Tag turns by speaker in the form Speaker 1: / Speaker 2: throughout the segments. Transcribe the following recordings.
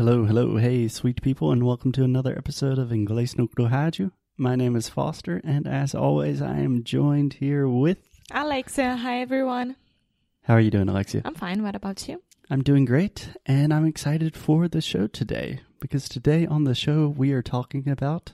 Speaker 1: Hello, hello, hey, sweet people, and welcome to another episode of Inglês no Rádio. My name is Foster, and as always, I am joined here with.
Speaker 2: Alexia, hi everyone.
Speaker 1: How are you doing, Alexia?
Speaker 2: I'm fine. What about you?
Speaker 1: I'm doing great, and I'm excited for the show today because today on the show we are talking about.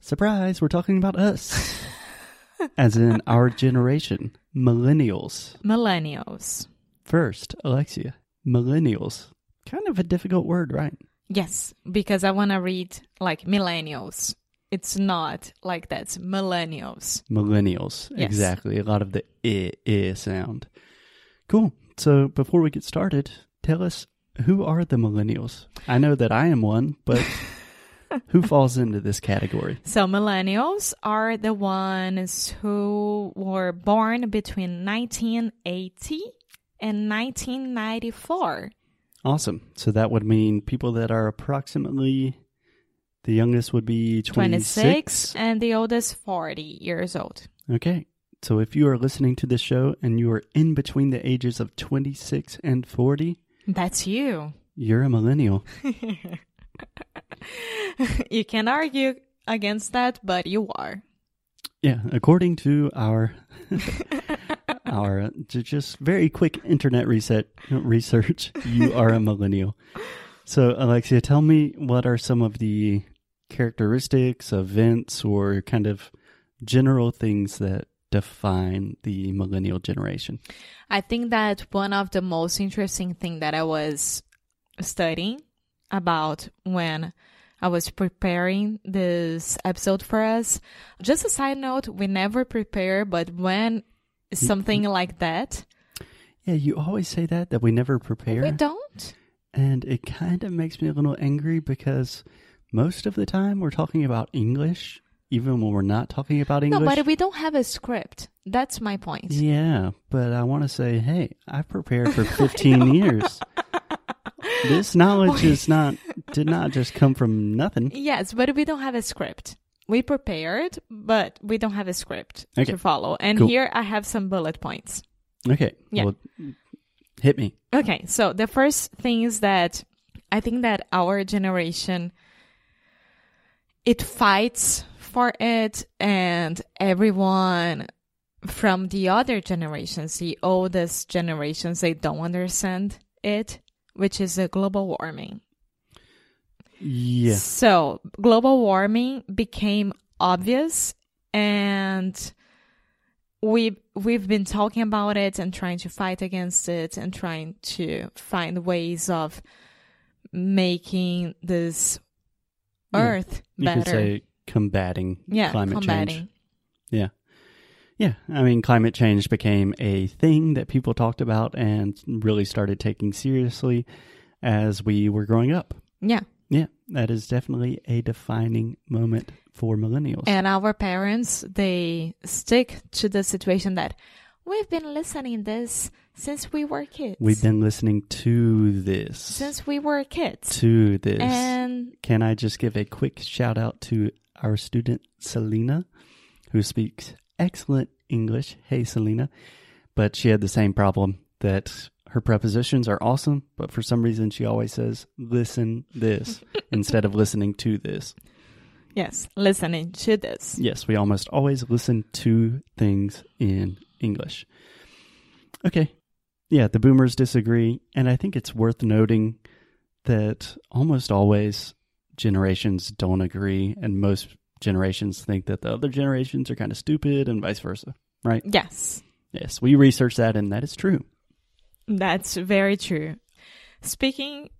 Speaker 1: Surprise, we're talking about us. As in our generation, millennials.
Speaker 2: Millennials.
Speaker 1: First, Alexia, millennials. Kind of a difficult word, right?
Speaker 2: Yes, because I want to read like millennials. It's not like that's millennials.
Speaker 1: Millennials.
Speaker 2: Yes.
Speaker 1: Exactly. A lot of the I, I sound. Cool. So before we get started, tell us who are the millennials? I know that I am one, but who falls into this category?
Speaker 2: So millennials are the ones who were born between 1980 and 1994.
Speaker 1: Awesome. So that would mean people that are approximately the youngest would be 26.
Speaker 2: 26 and the oldest 40 years old.
Speaker 1: Okay. So if you are listening to this show and you are in between the ages of 26 and 40,
Speaker 2: That's you.
Speaker 1: you're a millennial.
Speaker 2: you can argue against that, but you are.
Speaker 1: Yeah, according to our our just very quick internet reset research, you are a millennial. So, Alexia, tell me what are some of the characteristics, events, or kind of general things that define the millennial generation?
Speaker 2: I think that one of the most interesting thing that I was studying about when I was preparing this episode for us. Just a side note, we never prepare, but when something like that,
Speaker 1: Yeah, you always say that that we never prepare,
Speaker 2: we don't.
Speaker 1: and it kind of makes me a little angry because most of the time we're talking about English, even when we're not talking about English.
Speaker 2: No, but we don't have a script. That's my point.
Speaker 1: Yeah, but I want to say, hey, I've prepared for 15 years. This knowledge is not did not just come from nothing.
Speaker 2: Yes, but we don't have a script. We prepared, but we don't have a script
Speaker 1: Okay.
Speaker 2: to follow. And
Speaker 1: Cool.
Speaker 2: here I have some bullet points.
Speaker 1: Okay,
Speaker 2: Yeah.
Speaker 1: well, hit me.
Speaker 2: Okay, so the first thing is that I think that our generation it fights for it and everyone from the other generations, the oldest generations, they don't understand it, which is the global warming.
Speaker 1: Yeah,
Speaker 2: So global warming became obvious and we we've been talking about it and trying to fight against it and trying to find ways of making this
Speaker 1: Yeah,
Speaker 2: earth
Speaker 1: you
Speaker 2: better.
Speaker 1: could say combating
Speaker 2: yeah,
Speaker 1: climate
Speaker 2: combating.
Speaker 1: change. Yeah, yeah. I mean, climate change became a thing that people talked about and really started taking seriously as we were growing up.
Speaker 2: Yeah.
Speaker 1: Yeah, that is definitely a defining moment for millennials.
Speaker 2: And our parents, they stick to the situation that we've been listening this since we were kids.
Speaker 1: We've been listening to this.
Speaker 2: since we were kids.
Speaker 1: to this.
Speaker 2: And
Speaker 1: Can I just give a quick shout out to our student Selena, who speaks excellent English? Hey, Selena. But she had the same problem that her prepositions are awesome, but for some reason she always says, listen this instead of listening to this.
Speaker 2: yes, listening to this.
Speaker 1: Yes, we almost always listen to things in English. Okay. Yeah, the boomers disagree. And I think it's worth noting that almost always generations don't agree. And most generations think that the other generations are kind of stupid and vice versa. Right?
Speaker 2: Yes,
Speaker 1: Yes, we researched that and that is true.
Speaker 2: That's very true. Speaking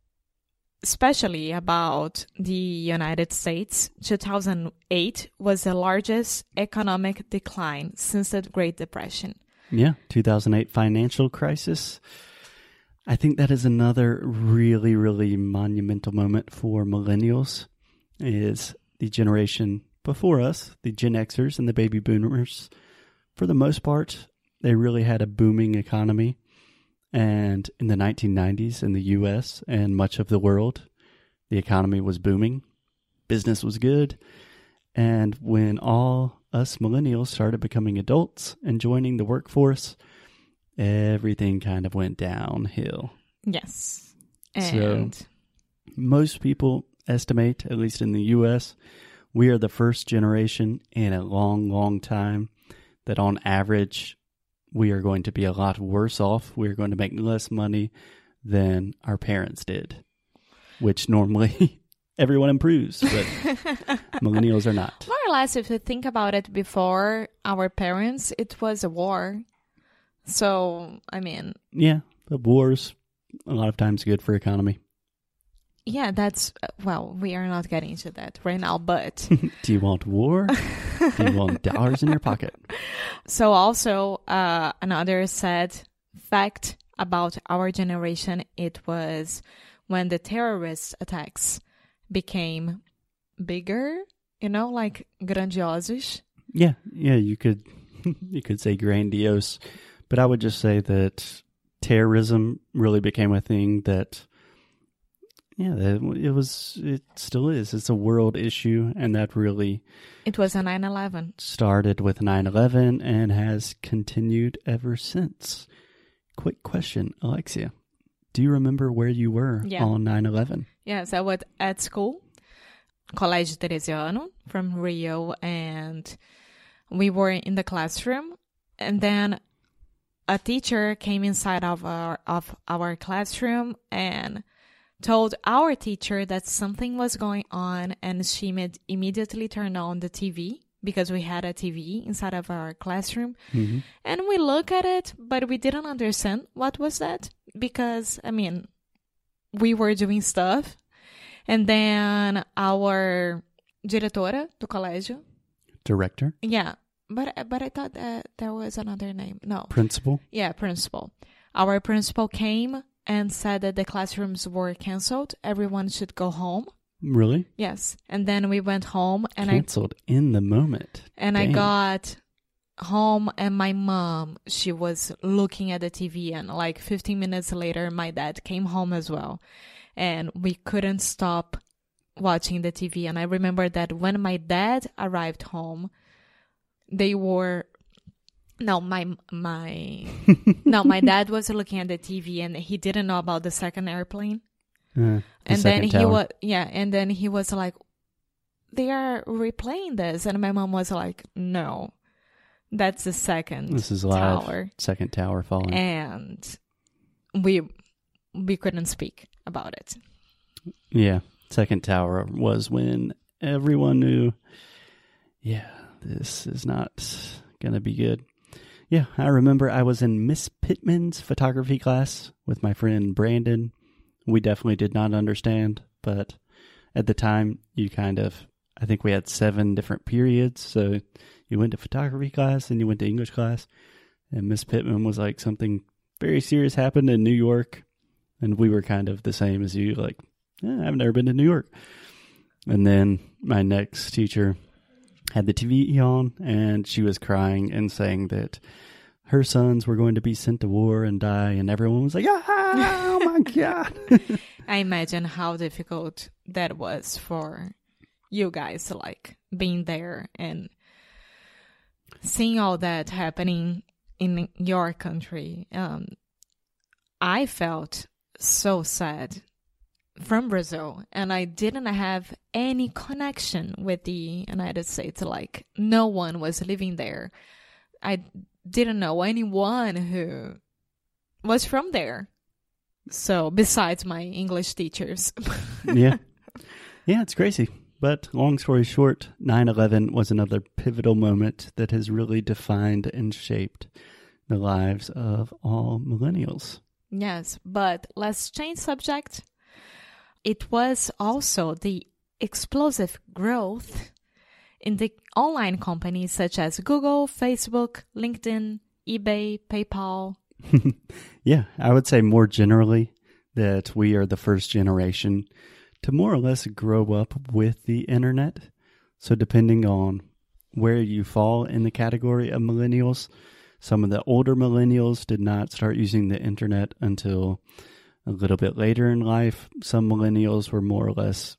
Speaker 2: especially about the United States, 2008 was the largest economic decline since the Great Depression.
Speaker 1: Yeah, 2008 financial crisis. I think that is another really, really monumental moment for millennials. Is the generation before us, the Gen Xers and the baby boomers, for the most part, they really had a booming economy. And in the 1990s in the US and much of the world, the economy was booming. Business was good. And when all us millennials started becoming adults and joining the workforce, everything kind of went downhill.
Speaker 2: Yes.
Speaker 1: So-
Speaker 2: And
Speaker 1: most people estimate, at least in the US, we are the first generation in a long, long time that on average we are going to be a lot worse off. We're going to make less money than our parents did, which normally everyone improves, but millennials are not.
Speaker 2: More or less, if you think about it, before our parents, it was a war. So, I mean,
Speaker 1: Yeah, but wars a lot of times good for economy.
Speaker 2: yeah, that's, well, we are not getting into that right now, but.
Speaker 1: Do you want war? Do you want dollars in your pocket?
Speaker 2: So also uh, another sad fact about our generation it was when the terrorist attacks became bigger, you know, like grandiosos.
Speaker 1: Yeah, yeah, you could you could say grandiose, but I would just say that terrorism really became a thing that yeah, it was it still is. It's a world issue and that really
Speaker 2: It was a 9/11.
Speaker 1: started with 9/11 and has continued ever since. Quick question, Alexia. Do you remember where you were
Speaker 2: Yeah.
Speaker 1: on 9/11?
Speaker 2: Yes, I was at school, Colégio Teresiano from Rio, and we were in the classroom, and then a teacher came inside of our of our classroom and told our teacher that something was going on, and she med- immediately turned on the TV because we had a TV inside of our classroom,
Speaker 1: Mhm.
Speaker 2: and we look at it, but we didn't understand what was that because I mean, we were doing stuff, and then our diretora do colégio,
Speaker 1: Director,
Speaker 2: yeah, but but I thought that there was another name. No,
Speaker 1: principal?
Speaker 2: yeah, principal. Our principal came and said that the classrooms were canceled. Everyone should go home.
Speaker 1: Really?
Speaker 2: Yes, and then we went home, and I
Speaker 1: Canceled in the moment.
Speaker 2: and I got home and my mom she was looking at the TV and like 15 minutes later my dad came home as well and we couldn't stop watching the TV and I remember that when my dad arrived home they were no my my no my dad was looking at the TV and he didn't know about the second airplane
Speaker 1: Uh, the
Speaker 2: and then he was yeah and then he was like they are replaying this and my mom was like no that's the second
Speaker 1: This is live.
Speaker 2: tower
Speaker 1: Second tower falling.
Speaker 2: and we we couldn't speak about it
Speaker 1: yeah, second tower was when everyone knew. Yeah, this is not gonna be good. Yeah, I remember I was in Miss Pittman's photography class with my friend Brandon. We definitely did not understand, but at the time, you kind of. I think we had seven different periods, so you went to photography class and you went to English class, and Miss Pittman was like something very serious happened in New York, and we were kind of the same as you, like, "Eh, I've never been to New York. And then my next teacher had the TV on, and she was crying and saying that her sons were going to be sent to war and die, and everyone was like, ah, "Oh my god!"
Speaker 2: i imagine how difficult that was for you guys like being there and seeing all that happening in your country um i felt so sad from brazil and i didn't have any connection with the united states like no one was living there i didn't know anyone who was from there so besides my english teachers
Speaker 1: yeah, yeah, it's crazy. But long story short, 9/11 was another pivotal moment that has really defined and shaped the lives of all millennials.
Speaker 2: Yes, but let's change subject. It was also the explosive growth in the online companies such as Google, Facebook, LinkedIn, eBay, PayPal.
Speaker 1: Yeah, I would say more generally that we are the first generation to more or less grow up with the internet. So, depending on where you fall in the category of millennials, some of the older millennials did not start using the internet until a little bit later in life. Some millennials were more or less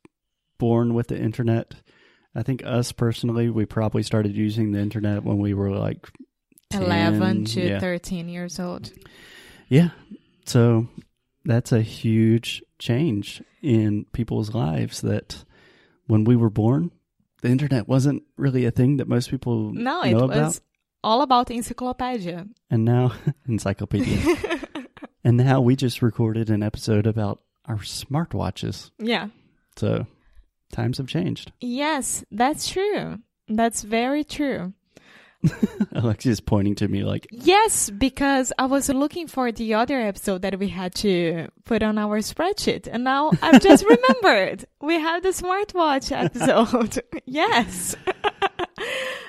Speaker 1: born with the internet. I think us personally, we probably started using the internet when we were like 10,
Speaker 2: 11 to
Speaker 1: yeah.
Speaker 2: 13 years old.
Speaker 1: Yeah. So that's a huge change in people's lives that when we were born, the internet wasn't really a thing that most people
Speaker 2: No, it was
Speaker 1: about.
Speaker 2: all about encyclopedia.
Speaker 1: And now, encyclopedia. and now we just recorded an episode about our smartwatches.
Speaker 2: yeah.
Speaker 1: So times have changed.
Speaker 2: Yes, that's true. That's very true.
Speaker 1: Alexia's pointing to me like,
Speaker 2: Yes, because I was looking for the other episode that we had to put on our spreadsheet, and now I've just remembered we have the smartwatch episode. yes.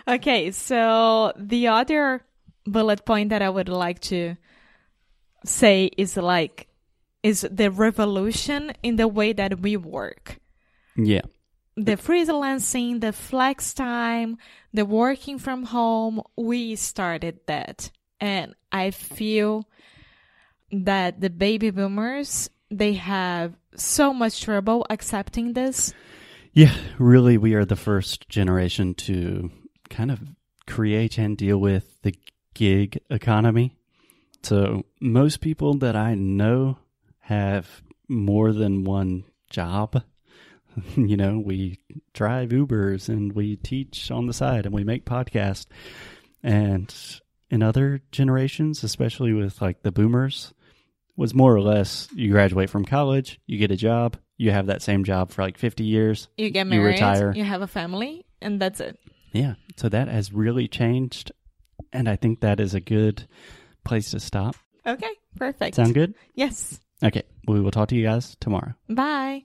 Speaker 2: okay, so the other bullet point that I would like to say is like is the revolution in the way that we work
Speaker 1: yeah,
Speaker 2: the freelancing, the flex time, the working from home, we started that. And I feel that the baby boomers, they have so much trouble accepting this.
Speaker 1: Yeah, really, we are the first generation to kind of create and deal with the gig economy. So, most people that I know have more than one job. you know, we drive Ubers and we teach on the side and we make podcasts. And in other generations, especially with like the boomers, was more or less you graduate from college, you get a job, you have that same job for like 50 years,
Speaker 2: You get married, You
Speaker 1: retire.
Speaker 2: you have a family, and that's it.
Speaker 1: Yeah. So that has really changed. And I think that is a good place to stop.
Speaker 2: Okay, perfect.
Speaker 1: Sound good?
Speaker 2: Yes.
Speaker 1: Okay. We will talk to you guys tomorrow.
Speaker 2: Bye.